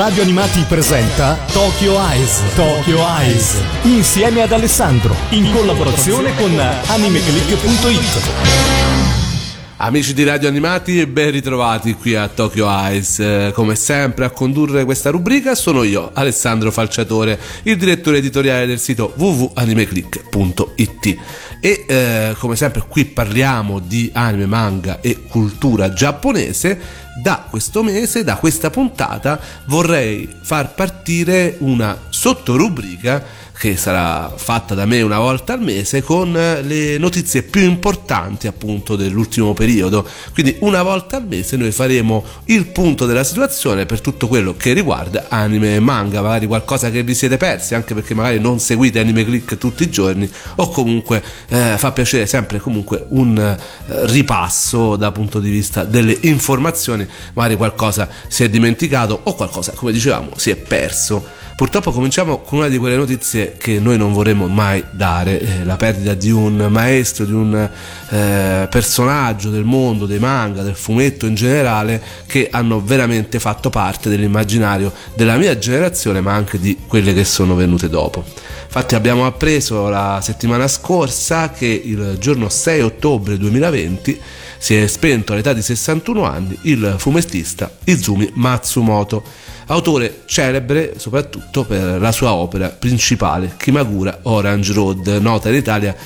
Radio Animati presenta Tokyo Eyes. Tokyo Eyes. Insieme ad Alessandro. In collaborazione con animeclick.it. Amici di Radio Animati, ben ritrovati qui a Tokyo Eyes. Eh, come sempre a condurre questa rubrica sono io, Alessandro Falciatore, il direttore editoriale del sito www.animeclick.it. E eh, come sempre qui parliamo di anime, manga e cultura giapponese. Da questo mese, da questa puntata, vorrei far partire una sottorubrica che sarà fatta da me una volta al mese con le notizie più importanti appunto dell'ultimo periodo. Quindi una volta al mese noi faremo il punto della situazione per tutto quello che riguarda anime e manga, magari qualcosa che vi siete persi, anche perché magari non seguite Anime Click tutti i giorni o comunque eh, fa piacere sempre comunque un eh, ripasso dal punto di vista delle informazioni, magari qualcosa si è dimenticato o qualcosa, come dicevamo, si è perso. Purtroppo cominciamo con una di quelle notizie che noi non vorremmo mai dare, eh, la perdita di un maestro, di un eh, personaggio del mondo, dei manga, del fumetto in generale, che hanno veramente fatto parte dell'immaginario della mia generazione, ma anche di quelle che sono venute dopo. Infatti abbiamo appreso la settimana scorsa che il giorno 6 ottobre 2020 si è spento all'età di 61 anni il fumettista Izumi Matsumoto autore celebre soprattutto per la sua opera principale, Kimagura Orange Road, nota in Italia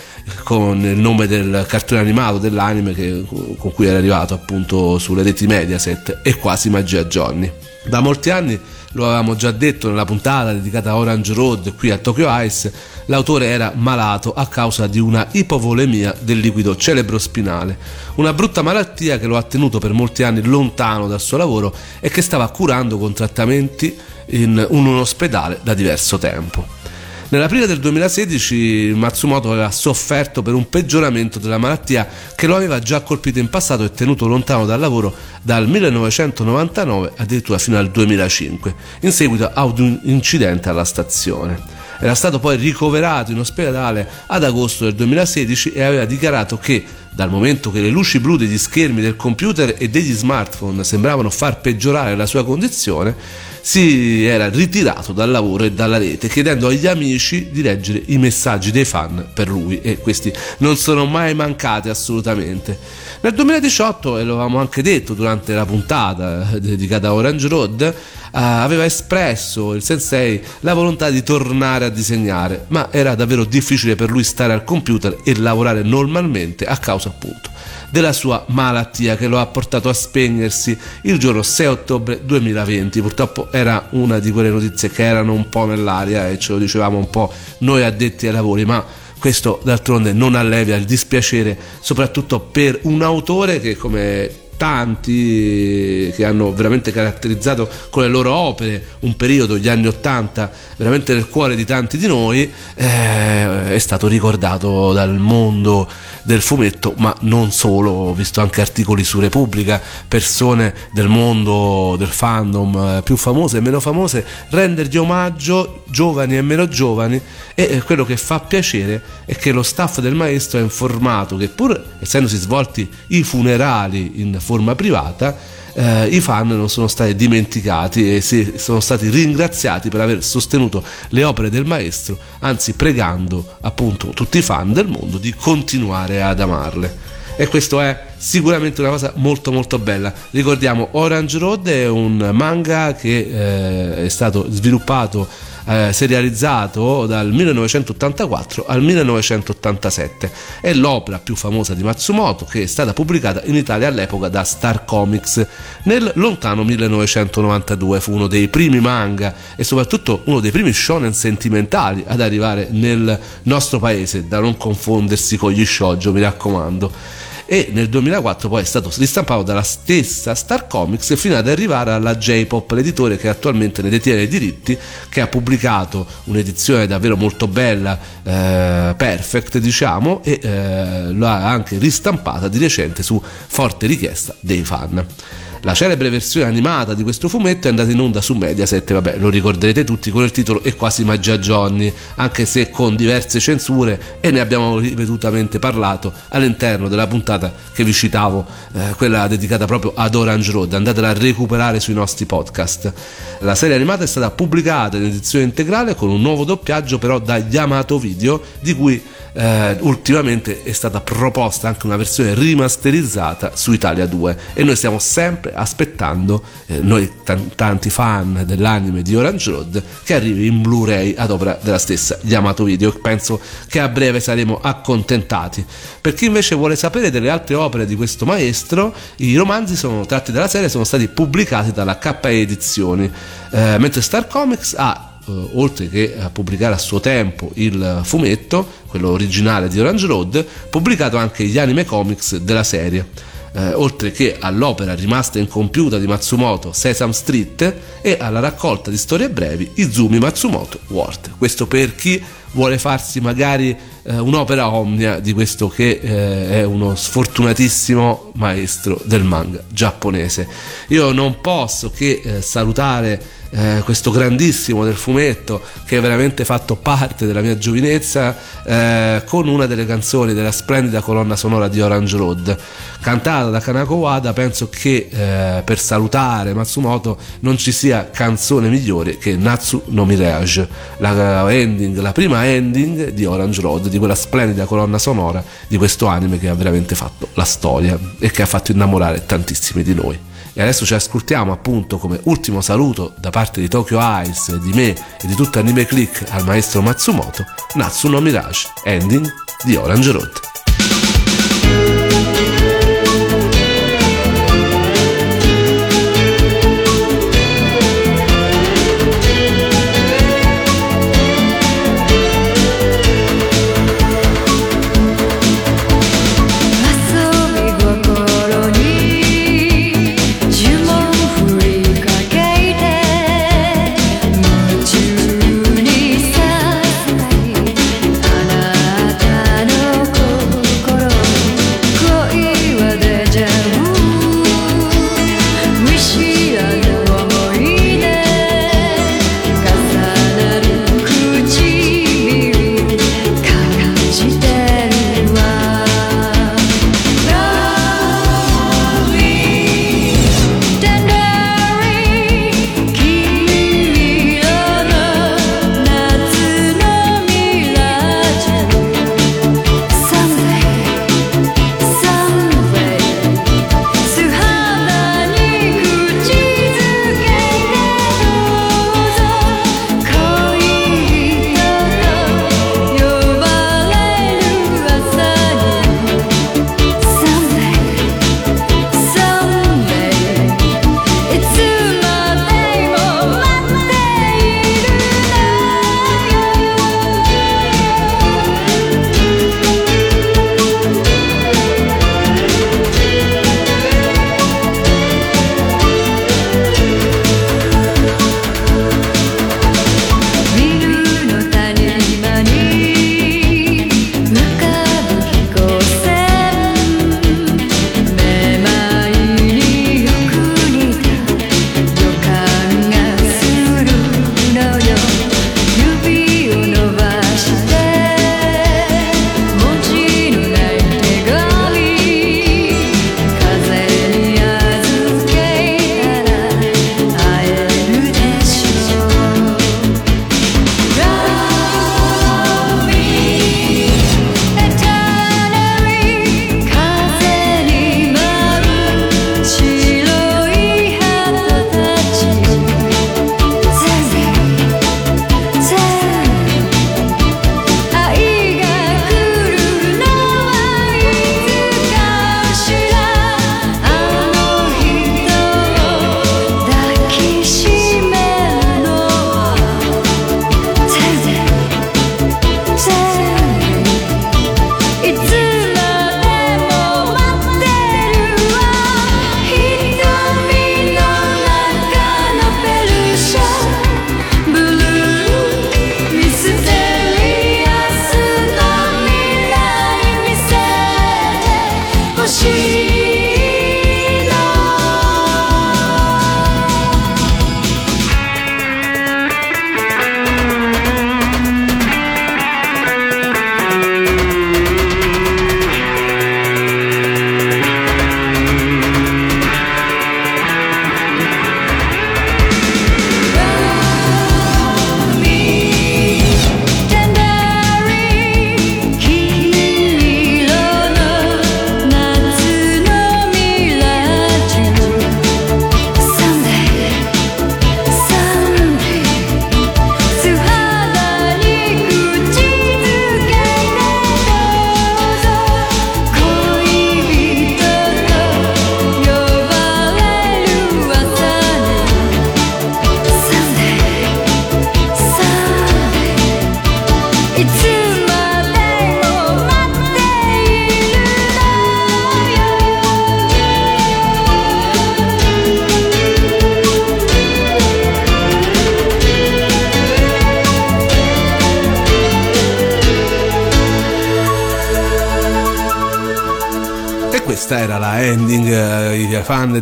con il nome del cartone animato dell'anime che, con cui era arrivato appunto sulle reti Mediaset e quasi Magia Johnny. Da molti anni lo avevamo già detto nella puntata dedicata a Orange Road qui a Tokyo Ice, l'autore era malato a causa di una ipovolemia del liquido cerebrospinale, una brutta malattia che lo ha tenuto per molti anni lontano dal suo lavoro e che stava curando con trattamenti in un ospedale da diverso tempo. Nell'aprile del 2016 Matsumoto aveva sofferto per un peggioramento della malattia che lo aveva già colpito in passato e tenuto lontano dal lavoro dal 1999 addirittura fino al 2005, in seguito ad un incidente alla stazione. Era stato poi ricoverato in ospedale ad agosto del 2016 e aveva dichiarato che dal momento che le luci blu degli schermi del computer e degli smartphone sembravano far peggiorare la sua condizione, si era ritirato dal lavoro e dalla rete chiedendo agli amici di leggere i messaggi dei fan per lui e questi non sono mai mancati assolutamente. Nel 2018, e lo avevamo anche detto durante la puntata dedicata a Orange Road, Uh, aveva espresso il sensei la volontà di tornare a disegnare, ma era davvero difficile per lui stare al computer e lavorare normalmente a causa appunto della sua malattia che lo ha portato a spegnersi il giorno 6 ottobre 2020. Purtroppo era una di quelle notizie che erano un po' nell'aria e ce lo dicevamo un po' noi addetti ai lavori, ma questo d'altronde non allevia il dispiacere, soprattutto per un autore che come tanti che hanno veramente caratterizzato con le loro opere un periodo, gli anni Ottanta, veramente nel cuore di tanti di noi, eh, è stato ricordato dal mondo del fumetto, ma non solo, ho visto anche articoli su Repubblica, persone del mondo del fandom eh, più famose e meno famose, rendergli omaggio, giovani e meno giovani, e quello che fa piacere è che lo staff del maestro ha informato che pur essendosi svolti i funerali in forma privata, eh, i fan non sono stati dimenticati e si sono stati ringraziati per aver sostenuto le opere del maestro, anzi pregando appunto tutti i fan del mondo di continuare ad amarle. E questo è sicuramente una cosa molto molto bella. Ricordiamo Orange Road è un manga che eh, è stato sviluppato eh, serializzato dal 1984 al 1987. È l'opera più famosa di Matsumoto che è stata pubblicata in Italia all'epoca da Star Comics nel lontano 1992. Fu uno dei primi manga e soprattutto uno dei primi shonen sentimentali ad arrivare nel nostro paese, da non confondersi con gli shoujo, mi raccomando e nel 2004 poi è stato ristampato dalla stessa Star Comics fino ad arrivare alla J-Pop, l'editore che attualmente ne detiene i diritti, che ha pubblicato un'edizione davvero molto bella, eh, perfect diciamo, e eh, l'ha anche ristampata di recente su forte richiesta dei fan. La celebre versione animata di questo fumetto è andata in onda su Mediaset, vabbè, lo ricorderete tutti con il titolo E quasi magia Johnny, anche se con diverse censure e ne abbiamo ripetutamente parlato all'interno della puntata che vi citavo, eh, quella dedicata proprio ad Orange Road, andatela a recuperare sui nostri podcast. La serie animata è stata pubblicata in edizione integrale con un nuovo doppiaggio però da Yamato Video di cui eh, ultimamente è stata proposta anche una versione rimasterizzata su Italia 2 e noi stiamo sempre aspettando, eh, noi t- tanti fan dell'anime di Orange Road, che arrivi in Blu-ray ad opera della stessa Yamato Video. Penso che a breve saremo accontentati. Per chi invece vuole sapere delle altre opere di questo maestro, i romanzi sono tratti dalla serie sono stati pubblicati dalla KE Edizioni, eh, mentre Star Comics ha Uh, oltre che a pubblicare a suo tempo il fumetto, quello originale di Orange Road, pubblicato anche gli anime comics della serie. Uh, oltre che all'opera rimasta incompiuta di Matsumoto Sesame Street e alla raccolta di storie brevi Izumi Matsumoto World. Questo per chi vuole farsi magari eh, un'opera omnia di questo che eh, è uno sfortunatissimo maestro del manga giapponese. Io non posso che eh, salutare eh, questo grandissimo del fumetto che ha veramente fatto parte della mia giovinezza eh, con una delle canzoni della splendida colonna sonora di Orange Road cantata da Kanako Wada. Penso che eh, per salutare Matsumoto non ci sia canzone migliore che Natsu no Mirage la ending, la prima ending di Orange Road di quella splendida colonna sonora di questo anime che ha veramente fatto la storia e che ha fatto innamorare tantissimi di noi e adesso ci ascoltiamo appunto come ultimo saluto da parte di Tokyo Eyes, di me e di tutto Anime Click al maestro Matsumoto, Natsu no Mirage, ending di Orange Road.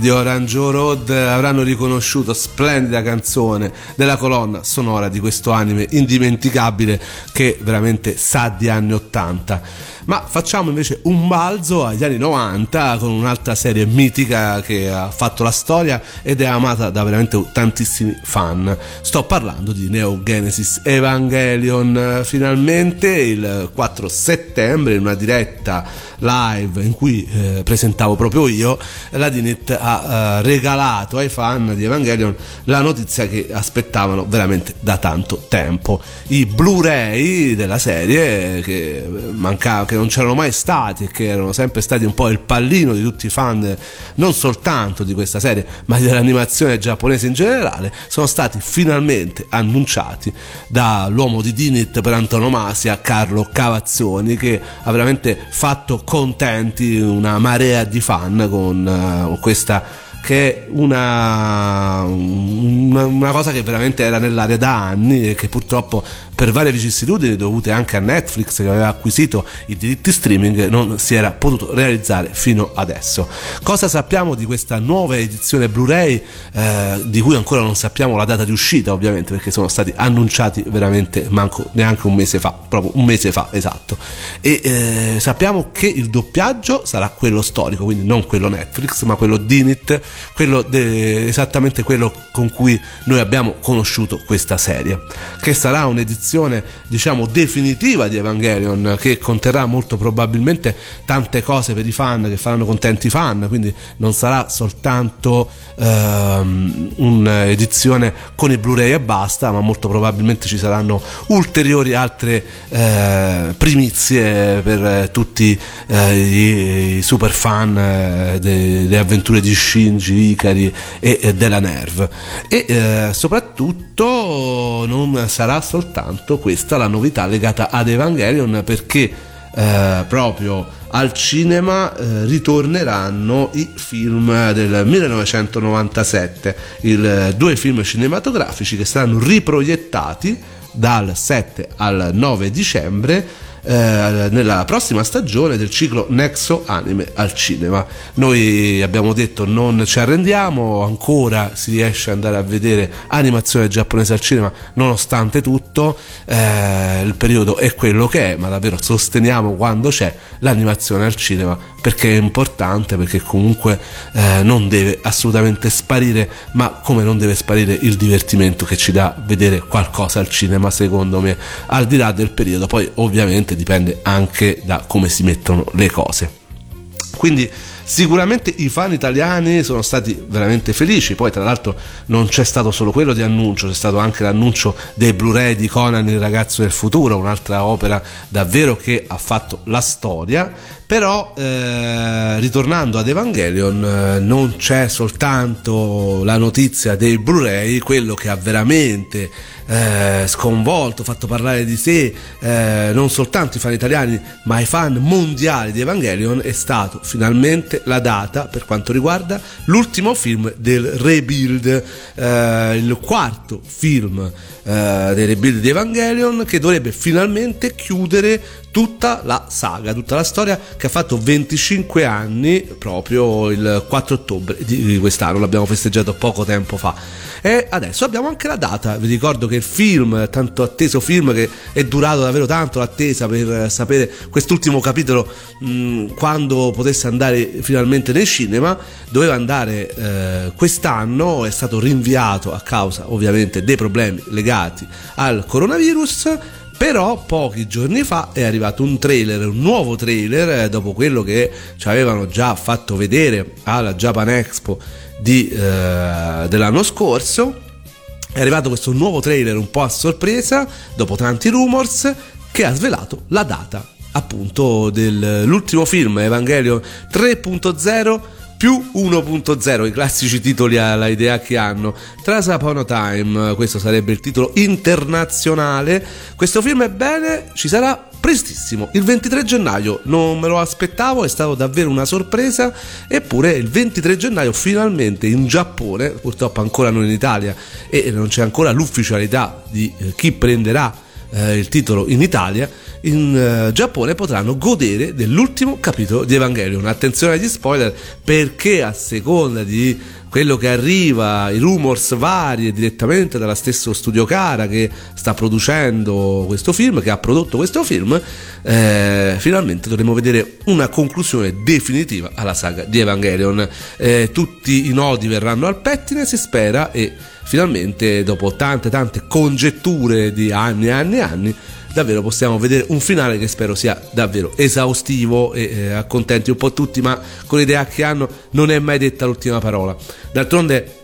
Di Orange Road avranno riconosciuto splendida canzone della colonna sonora di questo anime indimenticabile che veramente sa di anni 80. Ma facciamo invece un balzo agli anni 90 con un'altra serie mitica che ha fatto la storia ed è amata da veramente tantissimi fan. Sto parlando di Neo Genesis Evangelion. Finalmente il 4 settembre in una diretta live in cui eh, presentavo proprio io, la Dinit ha eh, regalato ai fan di Evangelion la notizia che aspettavano veramente da tanto tempo. I Blu-ray della serie che, mancava, che non c'erano mai stati e che erano sempre stati un po' il pallino di tutti i fan, non soltanto di questa serie, ma dell'animazione giapponese in generale, sono stati finalmente annunciati dall'uomo di Dinit per antonomasia, Carlo Cavazzoni, che ha veramente fatto contenti una marea di fan con uh, questa che è una, una, una, cosa che veramente era nell'aria da anni e che purtroppo per varie vicissitudini dovute anche a Netflix che aveva acquisito i diritti streaming non si era potuto realizzare fino adesso. Cosa sappiamo di questa nuova edizione Blu-ray eh, di cui ancora non sappiamo la data di uscita ovviamente perché sono stati annunciati veramente manco neanche un mese fa, proprio un mese fa esatto. E eh, sappiamo che il doppiaggio sarà quello storico, quindi non quello Netflix, ma quello Dinit, quello de- esattamente quello con cui noi abbiamo conosciuto questa serie, che sarà un'edizione versione diciamo definitiva di Evangelion che conterrà molto probabilmente tante cose per i fan che faranno contenti i fan quindi non sarà soltanto ehm, un'edizione con i Blu-ray e basta ma molto probabilmente ci saranno ulteriori altre eh, primizie per tutti eh, i, i, super fan eh, delle avventure di Shinji, Ikari e, e della Nerve. E eh, soprattutto non sarà soltanto soltanto questa la novità legata ad Evangelion perché eh, proprio al cinema eh, ritorneranno i film del 1997, il, due film cinematografici che saranno riproiettati dal 7 al 9 dicembre eh, nella prossima stagione del ciclo Nexo Anime al cinema. Noi abbiamo detto non ci arrendiamo, ancora si riesce ad andare a vedere animazione giapponese al cinema nonostante tutto, eh, il periodo è quello che è, ma davvero sosteniamo quando c'è l'animazione al cinema perché è importante, perché comunque eh, non deve assolutamente sparire, ma come non deve sparire il divertimento che ci dà vedere qualcosa al cinema, secondo me, al di là del periodo, poi ovviamente dipende anche da come si mettono le cose. Quindi Sicuramente i fan italiani sono stati veramente felici, poi tra l'altro non c'è stato solo quello di annuncio, c'è stato anche l'annuncio dei Blu-ray di Conan il ragazzo del futuro, un'altra opera davvero che ha fatto la storia, però eh, ritornando ad Evangelion eh, non c'è soltanto la notizia dei Blu-ray, quello che ha veramente eh, sconvolto, fatto parlare di sé eh, non soltanto i fan italiani ma i fan mondiali di Evangelion è stato finalmente la data per quanto riguarda l'ultimo film del Rebuild, eh, il quarto film eh, del Rebuild di Evangelion che dovrebbe finalmente chiudere tutta la saga, tutta la storia che ha fatto 25 anni proprio il 4 ottobre di quest'anno, l'abbiamo festeggiato poco tempo fa. E adesso abbiamo anche la data, vi ricordo che il film, tanto atteso film che è durato davvero tanto l'attesa per sapere quest'ultimo capitolo mh, quando potesse andare finalmente nel cinema, doveva andare eh, quest'anno, è stato rinviato a causa ovviamente dei problemi legati al coronavirus però pochi giorni fa è arrivato un trailer, un nuovo trailer, eh, dopo quello che ci avevano già fatto vedere alla Japan Expo di, eh, dell'anno scorso. È arrivato questo nuovo trailer un po' a sorpresa, dopo tanti rumors, che ha svelato la data appunto dell'ultimo film Evangelion 3.0 più 1.0, i classici titoli alla idea che hanno. Trasa Upon a Time, questo sarebbe il titolo internazionale. Questo film è bene, ci sarà prestissimo, il 23 gennaio, non me lo aspettavo, è stato davvero una sorpresa, eppure il 23 gennaio finalmente in Giappone, purtroppo ancora non in Italia e non c'è ancora l'ufficialità di eh, chi prenderà eh, il titolo in Italia, in uh, Giappone potranno godere dell'ultimo capitolo di Evangelion. Attenzione agli spoiler perché a seconda di quello che arriva, i rumors vari direttamente dalla stesso studio Cara che sta producendo questo film, che ha prodotto questo film, eh, finalmente dovremo vedere una conclusione definitiva alla saga di Evangelion. Eh, tutti i nodi verranno al pettine, si spera, e finalmente dopo tante tante congetture di anni e anni e anni davvero possiamo vedere un finale che spero sia davvero esaustivo e eh, accontenti un po' tutti, ma con l'idea che hanno non è mai detta l'ultima parola. D'altronde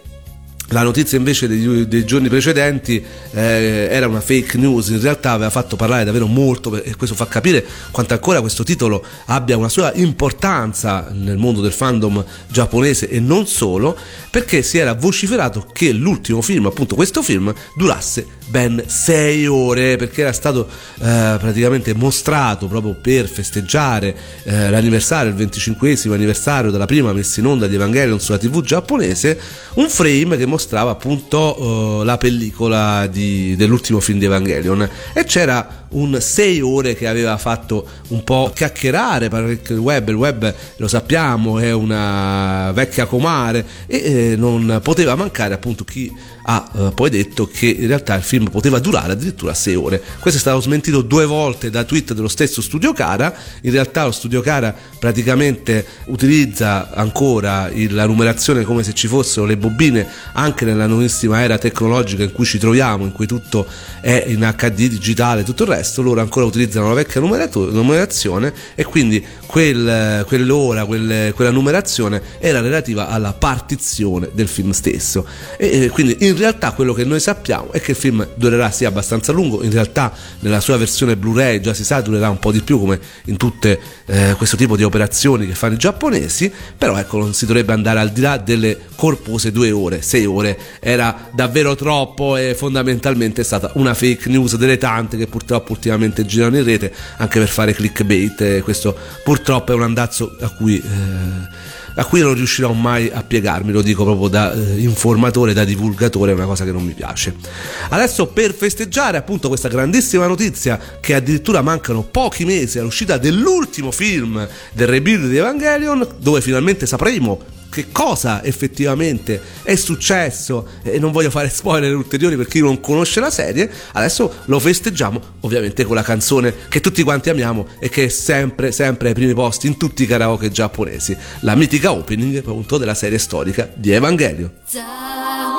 la notizia invece dei, dei giorni precedenti eh, era una fake news, in realtà aveva fatto parlare davvero molto e questo fa capire quanto ancora questo titolo abbia una sua importanza nel mondo del fandom giapponese e non solo, perché si era vociferato che l'ultimo film, appunto questo film, durasse ben sei ore perché era stato eh, praticamente mostrato proprio per festeggiare eh, l'anniversario, il 25 anniversario della prima messa in onda di Evangelion sulla tv giapponese, un frame che mostrava appunto eh, la pellicola di, dell'ultimo film di Evangelion. E c'era un 6 ore che aveva fatto un po' chiacchierare il web, il web lo sappiamo è una vecchia comare e eh, non poteva mancare appunto chi ha eh, poi detto che in realtà il film poteva durare addirittura 6 ore. Questo è stato smentito due volte da tweet dello stesso Studio Cara, in realtà lo Studio Cara praticamente utilizza ancora la numerazione come se ci fossero le bobine anche nella nuovissima era tecnologica in cui ci troviamo, in cui tutto è in HD digitale e tutto il resto, loro ancora utilizzano la vecchia numerazione e quindi quel, quell'ora, quel, quella numerazione era relativa alla partizione del film stesso. E, e quindi in realtà quello che noi sappiamo è che il film durerà sì abbastanza lungo, in realtà nella sua versione Blu-ray già si sa durerà un po' di più come in tutte eh, questo tipo di operazioni che fanno i giapponesi, però ecco non si dovrebbe andare al di là delle corpose due ore, sei ore, era davvero troppo e fondamentalmente è stata una fake news delle tante che purtroppo ultimamente girano in rete anche per fare clickbait. Questo purtroppo è un andazzo a cui... Eh, a cui non riuscirò mai a piegarmi, lo dico proprio da eh, informatore, da divulgatore, è una cosa che non mi piace. Adesso per festeggiare appunto questa grandissima notizia che addirittura mancano pochi mesi all'uscita dell'ultimo film del rebuild di Evangelion, dove finalmente sapremo che cosa effettivamente è successo e non voglio fare spoiler ulteriori per chi non conosce la serie, adesso lo festeggiamo ovviamente con la canzone che tutti quanti amiamo e che è sempre, sempre ai primi posti in tutti i karaoke giapponesi, la mitica opening appunto della serie storica di Evangelio. Show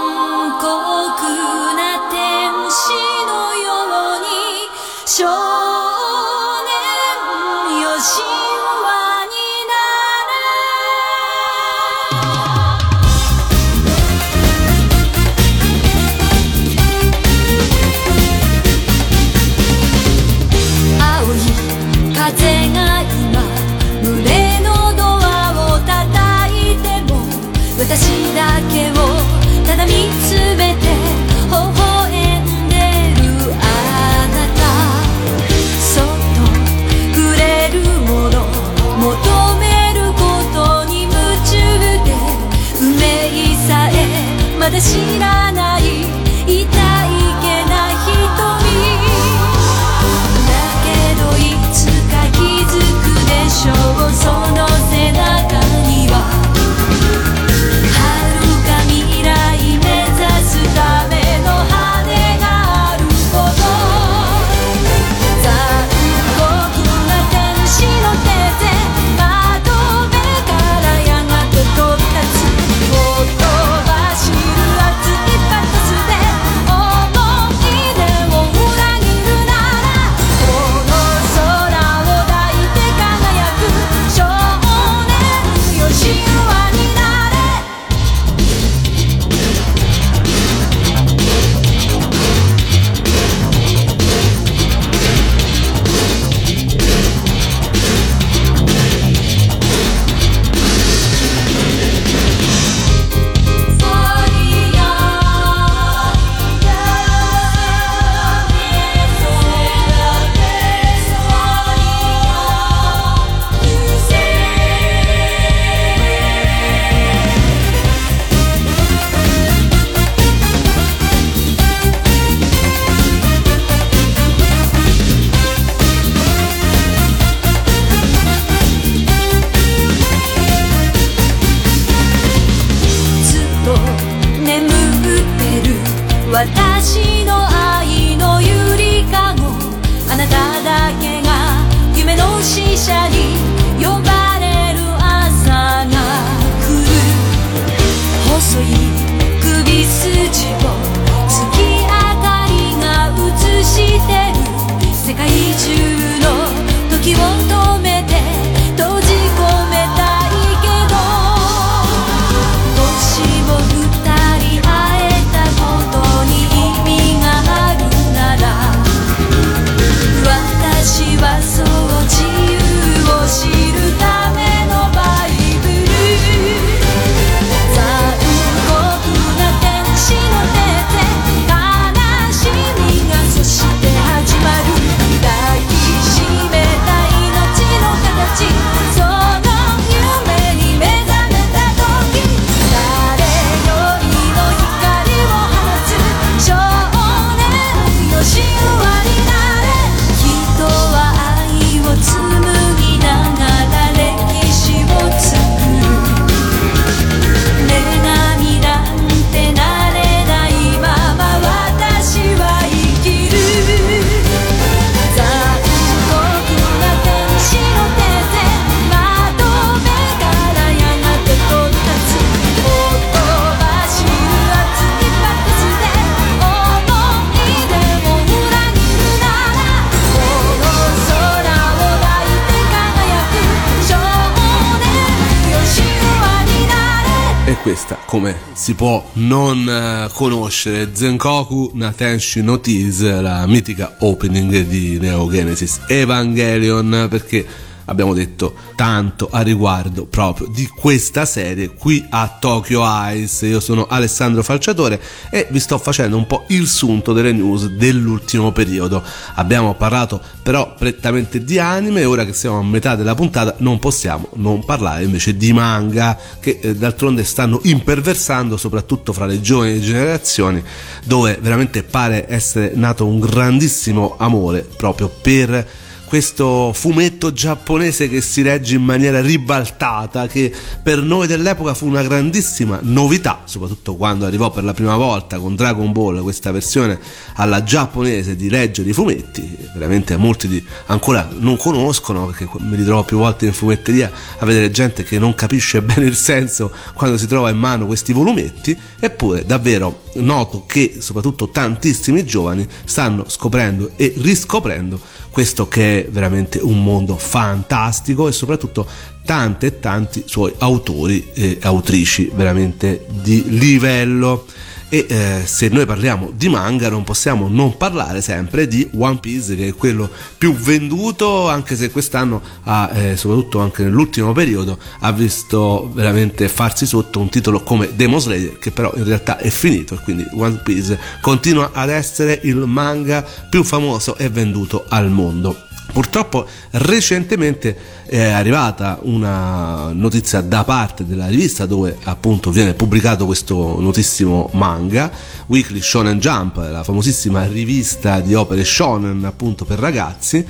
come si può non eh, conoscere, Zenkoku Natenshi no Tease, la mitica opening di Neo Genesis Evangelion, perché abbiamo detto tanto a riguardo proprio di questa serie qui a Tokyo Ice. Io sono Alessandro Falciatore e vi sto facendo un po' il sunto delle news dell'ultimo periodo. Abbiamo parlato però prettamente di anime e ora che siamo a metà della puntata non possiamo non parlare invece di manga che eh, d'altronde stanno imperversando soprattutto fra le giovani generazioni dove veramente pare essere nato un grandissimo amore proprio per questo fumetto giapponese che si regge in maniera ribaltata, che per noi dell'epoca fu una grandissima novità, soprattutto quando arrivò per la prima volta con Dragon Ball questa versione alla giapponese di leggere i fumetti, veramente molti di, ancora non conoscono, perché mi ritrovo più volte in fumetteria a vedere gente che non capisce bene il senso quando si trova in mano questi volumetti, eppure davvero noto che soprattutto tantissimi giovani stanno scoprendo e riscoprendo questo che è veramente un mondo fantastico e soprattutto tanti e tanti suoi autori e autrici veramente di livello e eh, se noi parliamo di manga non possiamo non parlare sempre di One Piece che è quello più venduto anche se quest'anno ha eh, soprattutto anche nell'ultimo periodo ha visto veramente farsi sotto un titolo come Demon Slayer che però in realtà è finito. E quindi One Piece continua ad essere il manga più famoso e venduto al mondo Purtroppo recentemente è arrivata una notizia da parte della rivista dove appunto viene pubblicato questo notissimo manga, Weekly Shonen Jump, la famosissima rivista di opere shonen appunto per ragazzi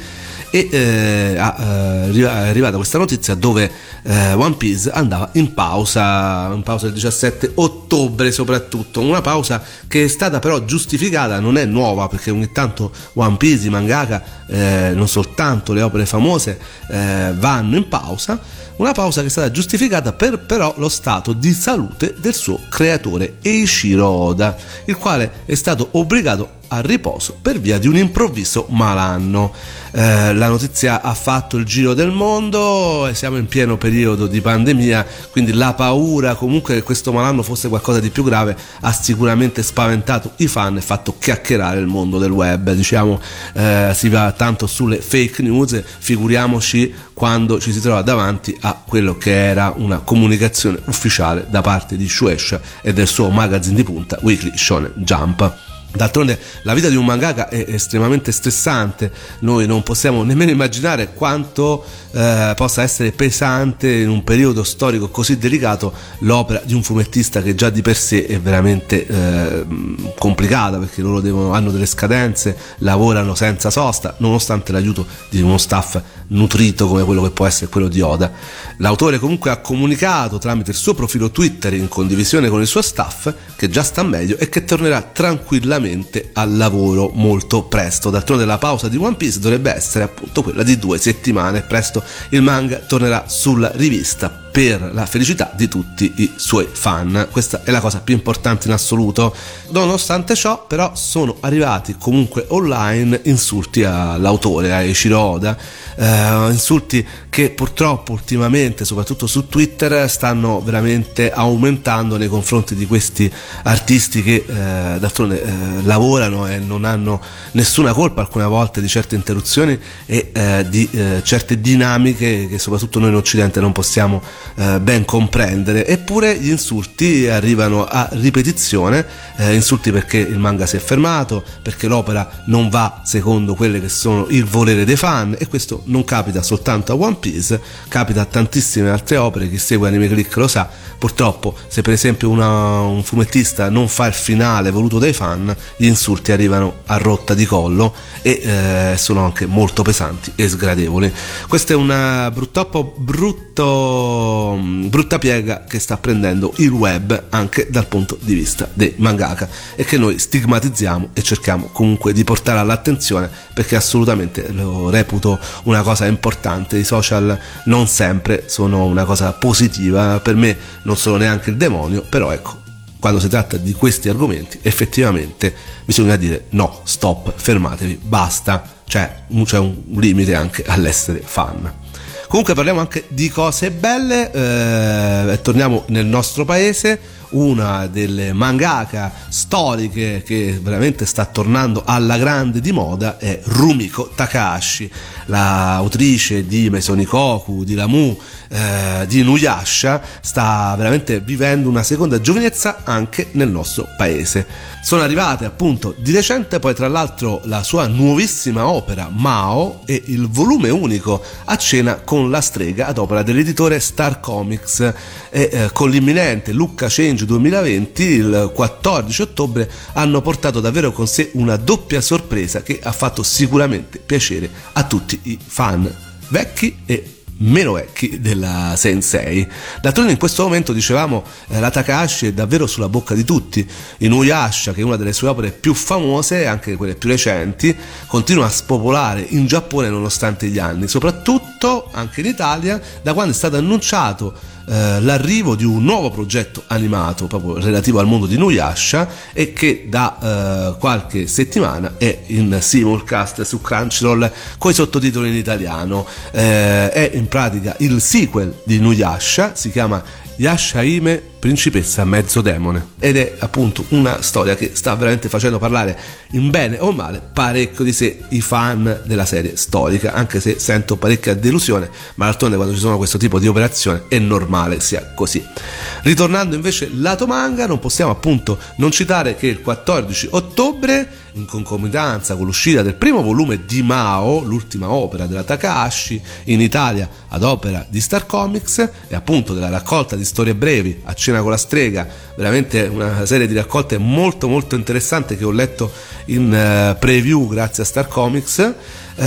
e eh, è arrivata questa notizia dove eh, One Piece andava in pausa, in pausa il 17 ottobre soprattutto, una pausa che è stata però giustificata, non è nuova perché ogni tanto One Piece, i mangaka, eh, non soltanto le opere famose eh, vanno in pausa, una pausa che è stata giustificata per però lo stato di salute del suo creatore Eiichiro Oda, il quale è stato obbligato a riposo per via di un improvviso malanno. Eh, la notizia ha fatto il giro del mondo e siamo in pieno periodo di pandemia, quindi la paura comunque che questo malanno fosse qualcosa di più grave ha sicuramente spaventato i fan e fatto chiacchierare il mondo del web. Diciamo, eh, si va tanto sulle fake news, figuriamoci quando ci si trova davanti a quello che era una comunicazione ufficiale da parte di Shueisha e del suo magazine di punta Weekly Shonen Jump. D'altronde la vita di un mangaka è estremamente stressante, noi non possiamo nemmeno immaginare quanto eh, possa essere pesante in un periodo storico così delicato l'opera di un fumettista che già di per sé è veramente eh, complicata perché loro devono, hanno delle scadenze, lavorano senza sosta, nonostante l'aiuto di uno staff nutrito come quello che può essere quello di Oda. L'autore comunque ha comunicato tramite il suo profilo Twitter in condivisione con il suo staff che già sta meglio e che tornerà tranquillamente al lavoro molto presto. D'altronde la pausa di One Piece dovrebbe essere appunto quella di due settimane. Presto il manga tornerà sulla rivista per la felicità di tutti i suoi fan. Questa è la cosa più importante in assoluto. Nonostante ciò, però, sono arrivati comunque online insulti all'autore, a Eiichiro Oda, eh, insulti che purtroppo ultimamente, soprattutto su Twitter, stanno veramente aumentando nei confronti di questi artisti che eh, d'altronde eh, lavorano e non hanno nessuna colpa alcune volte di certe interruzioni e eh, di eh, certe dinamiche che soprattutto noi in Occidente non possiamo eh, ben comprendere. Eppure gli insulti arrivano a ripetizione, eh, insulti perché il manga si è fermato, perché l'opera non va secondo quelle che sono il volere dei fan e questo non capita soltanto a One Piece, capita a tantissime altre opere, chi segue Anime Click lo sa, purtroppo se per esempio una, un fumettista non fa il finale voluto dai fan, gli insulti arrivano a rotta di collo e eh, sono anche molto pesanti e sgradevoli. Questa è una purtroppo brutto, brutta piega che sta prendendo il web anche dal punto di vista dei mangaka e che noi stigmatizziamo e cerchiamo comunque di portare all'attenzione perché assolutamente lo reputo una cosa importante. I social non sempre sono una cosa positiva, per me non sono neanche il demonio, però ecco, quando si tratta di questi argomenti effettivamente bisogna dire no, stop, fermatevi, basta, cioè c'è un limite anche all'essere fan. Comunque parliamo anche di cose belle, eh, torniamo nel nostro paese, una delle mangaka storiche che veramente sta tornando alla grande di moda è Rumiko Takahashi, l'autrice di Mesonikoku, di Lamu, eh, di Nuyasha, sta veramente vivendo una seconda giovinezza anche nel nostro paese. Sono arrivate appunto di recente poi tra l'altro la sua nuovissima opera Mao e il volume unico a cena con la strega ad opera dell'editore Star Comics e eh, con l'imminente Lucca Change 2020 il 14 ottobre hanno portato davvero con sé una doppia sorpresa che ha fatto sicuramente piacere a tutti i fan vecchi e meno vecchi della Sensei. D'altronde in questo momento dicevamo eh, la Takahashi è davvero sulla bocca di tutti. Inuyasha, che è una delle sue opere più famose, anche quelle più recenti, continua a spopolare in Giappone nonostante gli anni, soprattutto anche in Italia, da quando è stato annunciato eh, l'arrivo di un nuovo progetto animato proprio relativo al mondo di Nuyasha e che da eh, qualche settimana è in simulcast su Crunchyroll con i sottotitoli in italiano. Eh, è in pratica il sequel di Nuyasha, si chiama Yashaime principessa mezzo demone. Ed è appunto una storia che sta veramente facendo parlare in bene o male parecchio di sé i fan della serie storica anche se sento parecchia delusione ma d'altronde quando ci sono questo tipo di operazione è normale sia così. Ritornando invece lato manga non possiamo appunto non citare che il 14 ottobre in concomitanza con l'uscita del primo volume di Mao, l'ultima opera della Takahashi, in Italia ad opera di Star Comics e appunto della raccolta di storie brevi a cena con la strega, veramente una serie di raccolte molto molto interessante che ho letto in uh, preview grazie a Star Comics. Uh,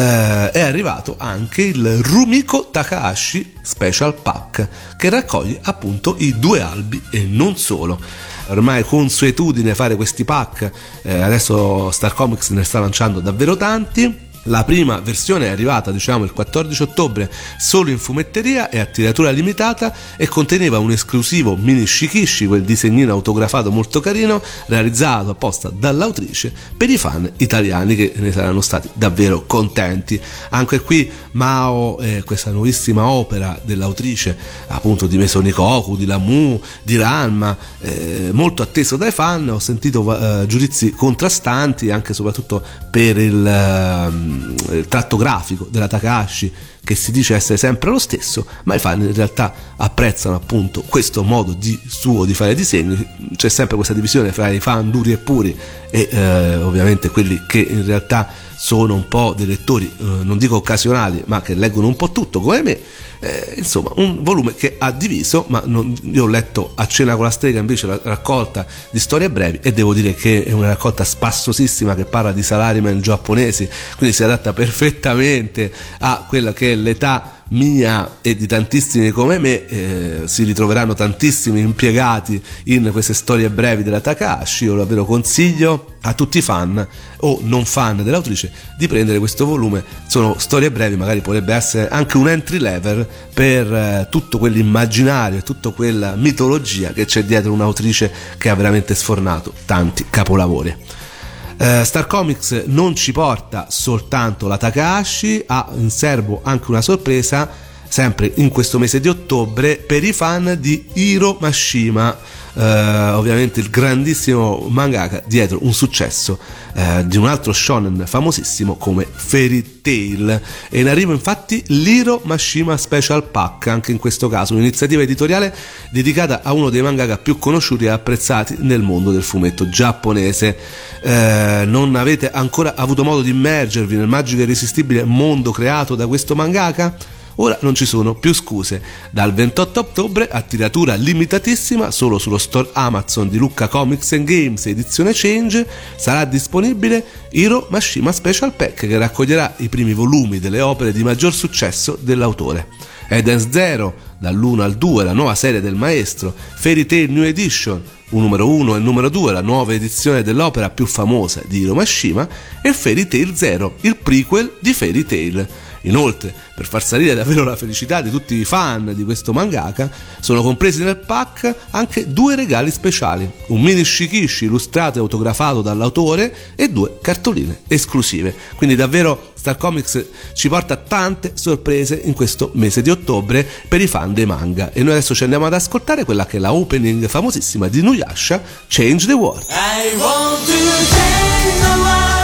è arrivato anche il Rumiko Takahashi Special Pack che raccoglie appunto i due albi e non solo ormai consuetudine fare questi pack, eh, adesso Star Comics ne sta lanciando davvero tanti. La prima versione è arrivata, diciamo, il 14 ottobre solo in fumetteria e a tiratura limitata e conteneva un esclusivo mini shikishi, quel disegnino autografato molto carino, realizzato apposta dall'autrice per i fan italiani che ne saranno stati davvero contenti. Anche qui Mao, eh, questa nuovissima opera dell'autrice appunto di Mesonikoku, di Lamu, di Ranma, eh, molto atteso dai fan, ho sentito eh, giudizi contrastanti anche e soprattutto per il ehm, il tratto grafico della Takahashi che si dice essere sempre lo stesso, ma i fan in realtà apprezzano appunto questo modo di, suo di fare disegni, c'è sempre questa divisione fra i fan duri e puri e eh, ovviamente quelli che in realtà sono un po' dei lettori, eh, non dico occasionali, ma che leggono un po' tutto come me. Eh, insomma, un volume che ha diviso, ma non, io ho letto a cena con la strega invece la raccolta di storie brevi e devo dire che è una raccolta spassosissima che parla di salaryman giapponesi, quindi si adatta perfettamente a quella che è l'età mia e di tantissimi come me eh, si ritroveranno tantissimi impiegati in queste storie brevi della Takahashi. Io davvero consiglio a tutti i fan o non fan dell'autrice di prendere questo volume. Sono storie brevi, magari potrebbe essere anche un entry level per eh, tutto quell'immaginario e tutta quella mitologia che c'è dietro un'autrice che ha veramente sfornato tanti capolavori. Eh, Star Comics non ci porta soltanto la Takahashi, ha in serbo anche una sorpresa, sempre in questo mese di ottobre, per i fan di Hiro Mashima. eh, ovviamente il grandissimo mangaka dietro un successo eh, di un altro shonen famosissimo come Fairy Tail e in arrivo infatti l'Hiro Mashima Special Pack anche in questo caso un'iniziativa editoriale dedicata a uno dei mangaka più conosciuti e apprezzati nel mondo del fumetto giapponese Eh, non avete ancora avuto modo di immergervi nel magico e irresistibile mondo creato da questo mangaka Ora non ci sono più scuse. Dal 28 ottobre a tiratura limitatissima solo sullo store Amazon di Lucca Comics and Games edizione Change sarà disponibile Hiro Mashima Special Pack che raccoglierà i primi volumi delle opere di maggior successo dell'autore. Eden Zero, dall'1 al 2, la nuova serie del maestro, Fairy Tail New Edition, un numero 1 e il numero 2, la nuova edizione dell'opera più famosa di Hiro Mashima, e Fairy Tail Zero, il prequel di Fairy Tail. Inoltre, per far salire davvero la felicità di tutti i fan di questo mangaka, sono compresi nel pack anche due regali speciali, un mini shikishi illustrato e autografato dall'autore e due cartoline esclusive. Quindi davvero Star Comics ci porta tante sorprese in questo mese di ottobre per i fan dei manga e noi adesso ci andiamo ad ascoltare quella che è la opening famosissima di Nuyasha, Change the World. I want to change the world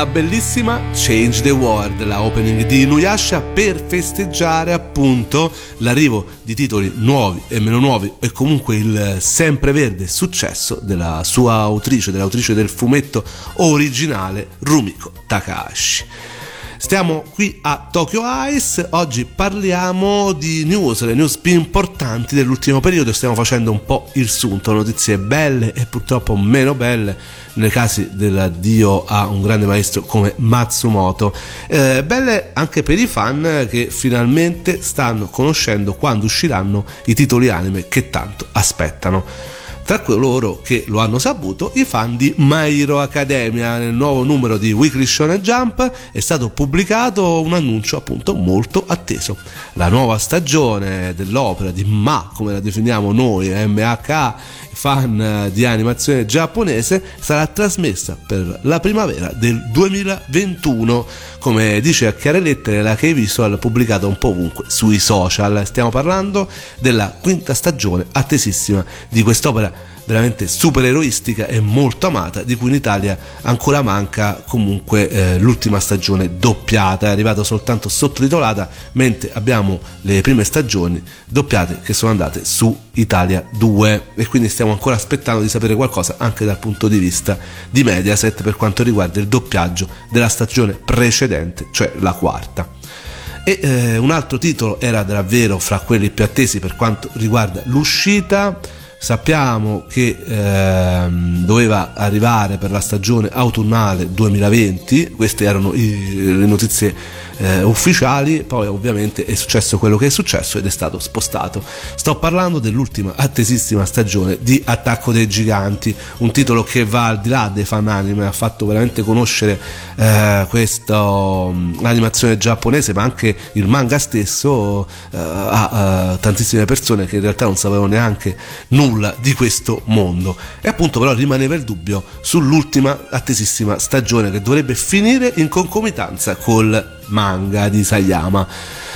la bellissima Change the World, la opening di Inuyasha per festeggiare appunto l'arrivo di titoli nuovi e meno nuovi e comunque il sempreverde successo della sua autrice, dell'autrice del fumetto originale Rumiko Takahashi. Stiamo qui a Tokyo Ice, oggi parliamo di news, le news più importanti dell'ultimo periodo, stiamo facendo un po' il sunto, notizie belle e purtroppo meno belle nei casi dell'addio a un grande maestro come Matsumoto. Eh, belle anche per i fan che finalmente stanno conoscendo quando usciranno i titoli anime che tanto aspettano. Tra coloro che lo hanno saputo, i fan di My Hero Academia. Nel nuovo numero di Weekly Shonen Jump è stato pubblicato un annuncio appunto molto atteso. La nuova stagione dell'opera di Ma, come la definiamo noi, MHA, fan di animazione giapponese, sarà trasmessa per la primavera del 2021, come dice a chiare lettere la K-Visual pubblicata un po' ovunque sui social. Stiamo parlando della quinta stagione attesissima di quest'opera veramente super eroistica e molto amata di cui in Italia ancora manca comunque eh, l'ultima stagione doppiata. È arrivata soltanto sottotitolata mentre abbiamo le prime stagioni doppiate che sono andate su Italia 2 e quindi stiamo ancora aspettando di sapere qualcosa anche dal punto di vista di Mediaset per quanto riguarda il doppiaggio della stagione precedente cioè la quarta. E eh, un altro titolo era davvero fra quelli più attesi per quanto riguarda l'uscita sappiamo che ehm, doveva arrivare per la stagione autunnale 2020 queste erano i, le notizie eh, ufficiali poi ovviamente è successo quello che è successo ed è stato spostato. Sto parlando dell'ultima attesissima stagione di Attacco dei Giganti un titolo che va al di là dei fan anime ha fatto veramente conoscere eh, questa um, animazione giapponese ma anche il manga stesso eh, a tantissime persone che in realtà non sapevano neanche nulla di questo mondo e appunto però rimaneva il dubbio sull'ultima attesissima stagione che dovrebbe finire in concomitanza col manga di Sayama.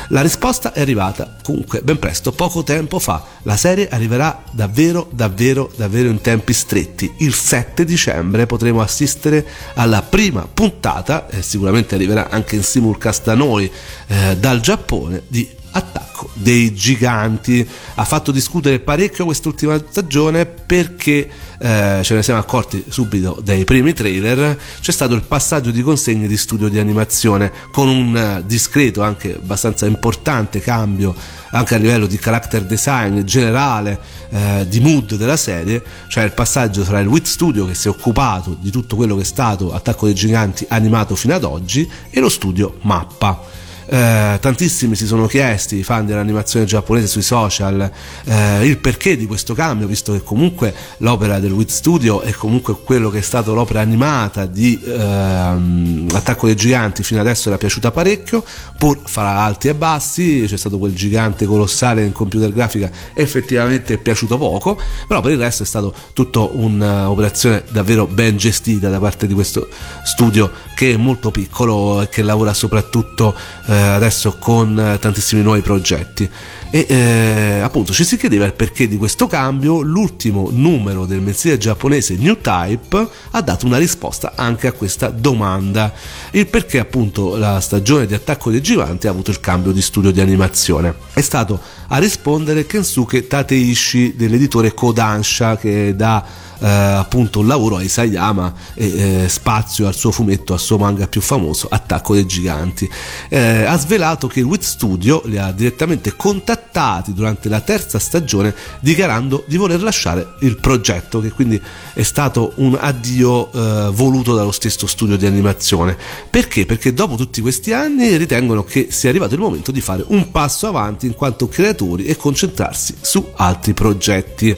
La risposta è arrivata comunque ben presto, poco tempo fa. La serie arriverà davvero, davvero, davvero in tempi stretti. Il 7 dicembre potremo assistere alla prima puntata, e sicuramente arriverà anche in simulcast da noi, eh, dal Giappone, di attacco dei giganti. Ha fatto discutere parecchio quest'ultima stagione perché eh, ce ne siamo accorti subito dai primi trailer. C'è stato il passaggio di consegne di studio di animazione con un eh, discreto, anche abbastanza importante cambio anche a livello di character design generale, eh, di mood della serie, cioè il passaggio tra il WIT Studio che si è occupato di tutto quello che è stato Attacco dei Giganti animato fino ad oggi e lo studio Mappa. Eh, tantissimi si sono chiesti, i fan dell'animazione giapponese sui social, eh, il perché di questo cambio, visto che comunque l'opera del WIT Studio è comunque quello che è stato l'opera animata di ehm, Attacco dei Giganti, fino adesso era piaciuta parecchio, pur fra alti e bassi, c'è stato quel gigante colossale in computer grafica, effettivamente è piaciuto poco, però per il resto è stato tutta un'operazione davvero ben gestita da parte di questo studio che è molto piccolo e che lavora soprattutto eh, adesso con eh, tantissimi nuovi progetti e eh, appunto ci si chiedeva il perché di questo cambio. L'ultimo numero del mensile giapponese New Type ha dato una risposta anche a questa domanda. Il perché appunto la stagione di Attacco dei Giganti ha avuto il cambio di studio di animazione. È stato a rispondere Kensuke Tateishi dell'editore Kodansha che dà eh, appunto un lavoro a Isayama e eh, spazio al suo fumetto, al suo manga più famoso, Attacco dei Giganti. Eh, ha svelato che il Wit Studio li ha direttamente contattati durante la terza stagione dichiarando di voler lasciare il progetto, che quindi è stato un addio eh, voluto dallo stesso studio di animazione. Perché? Perché dopo tutti questi anni ritengono che sia arrivato il momento di fare un passo avanti in quanto creatori e concentrarsi su altri progetti.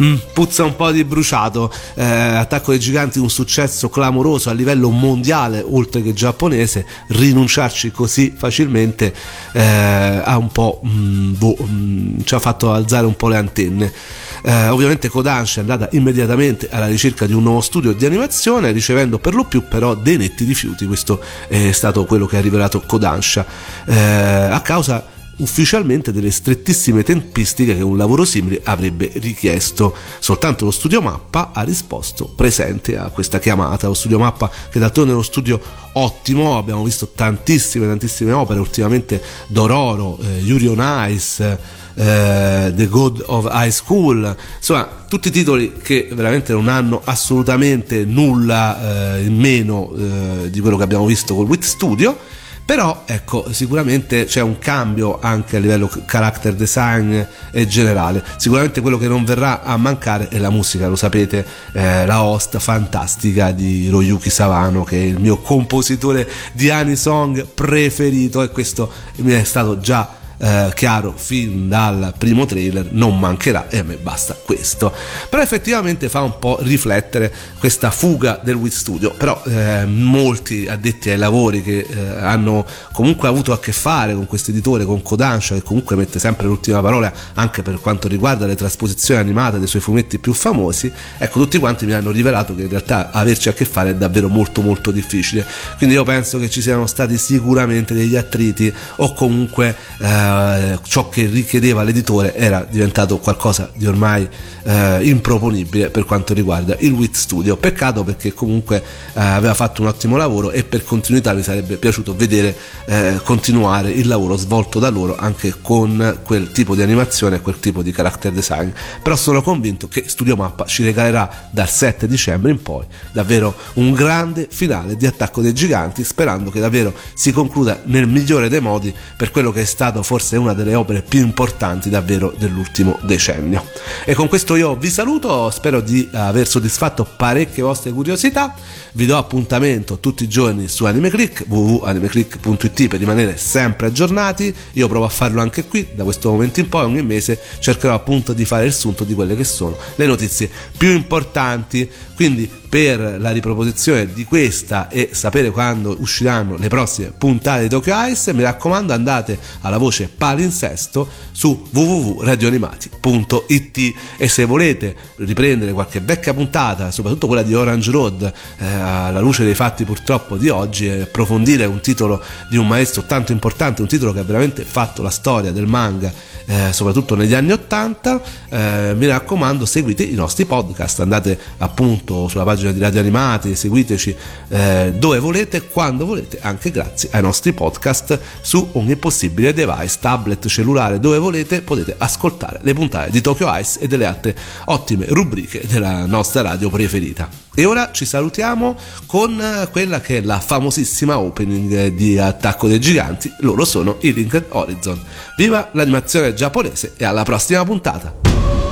Mm, puzza un po' di bruciato. Eh, Attacco dei Giganti, un successo clamoroso a livello mondiale, oltre che giapponese. Rinunciarci così facilmente eh, ha un po' mm, boh, mm, ci ha fatto alzare un po' le antenne. Eh, ovviamente Kodansha è andata immediatamente alla ricerca di un nuovo studio di animazione, ricevendo per lo più però dei netti rifiuti. Questo è stato quello che ha rivelato Kodansha. Eh, a causa ufficialmente delle strettissime tempistiche che un lavoro simile avrebbe richiesto. Soltanto lo studio Mappa ha risposto presente a questa chiamata. Lo studio Mappa, che d'altronde è uno studio ottimo, abbiamo visto tantissime, tantissime opere, ultimamente Dororo, eh, Yuri on Ice. eh, The God of High School, insomma, tutti titoli che veramente non hanno assolutamente nulla eh, in meno eh, di quello che abbiamo visto col Wit Studio. Però ecco, sicuramente c'è un cambio anche a livello character design e generale. Sicuramente quello che non verrà a mancare è la musica, lo sapete, eh, la host fantastica di Royuki Savano, che è il mio compositore di Anisong preferito e questo mi è stato già eh, chiaro fin dal primo trailer non mancherà e a me basta questo. Però effettivamente fa un po' riflettere questa fuga del Wii Studio. Però eh, molti addetti ai lavori che eh, hanno comunque avuto a che fare con questo editore con Kodansha che comunque mette sempre l'ultima parola anche per quanto riguarda le trasposizioni animate dei suoi fumetti più famosi ecco tutti quanti mi hanno rivelato che in realtà averci a che fare è davvero molto molto difficile. Quindi io penso che ci siano stati sicuramente degli attriti o comunque eh, ciò che richiedeva l'editore era diventato qualcosa di ormai eh, improponibile per quanto riguarda il WIT Studio. Peccato perché comunque eh, aveva fatto un ottimo lavoro e per continuità mi sarebbe piaciuto vedere eh, continuare il lavoro svolto da loro anche con quel tipo di animazione e quel tipo di character design. Però sono convinto che Studio Mappa ci regalerà dal 7 dicembre in poi davvero un grande finale di Attacco dei Giganti, sperando che davvero si concluda nel migliore dei modi per quello che è stato forse una delle opere più importanti davvero dell'ultimo decennio. E con questo io vi saluto, spero di aver soddisfatto parecchie vostre curiosità, vi do appuntamento tutti i giorni su AnimeClick, www.animeclick.it per rimanere sempre aggiornati, io provo a farlo anche qui, da questo momento in poi ogni mese cercherò appunto di fare il sunto di quelle che sono le notizie più importanti, quindi per la riproposizione di questa e sapere quando usciranno le prossime puntate di Tokyo Ice, mi raccomando andate alla voce palinsesto su www.radioanimati.it e se volete riprendere qualche vecchia puntata, soprattutto quella di Orange Road, eh, alla luce dei fatti purtroppo di oggi, e approfondire un titolo di un maestro tanto importante, un titolo che ha veramente fatto la storia del manga eh, soprattutto negli anni 80 eh, mi raccomando seguite i nostri podcast andate appunto sulla pagina di Radio Animati seguiteci eh, dove volete quando volete anche grazie ai nostri podcast su ogni possibile device tablet cellulare dove volete potete ascoltare le puntate di Tokyo Ice e delle altre ottime rubriche della nostra radio preferita e ora ci salutiamo con eh, quella che è la famosissima opening di Attacco dei Giganti loro sono i Linked Horizon viva l'animazione giapponese e alla prossima puntata.「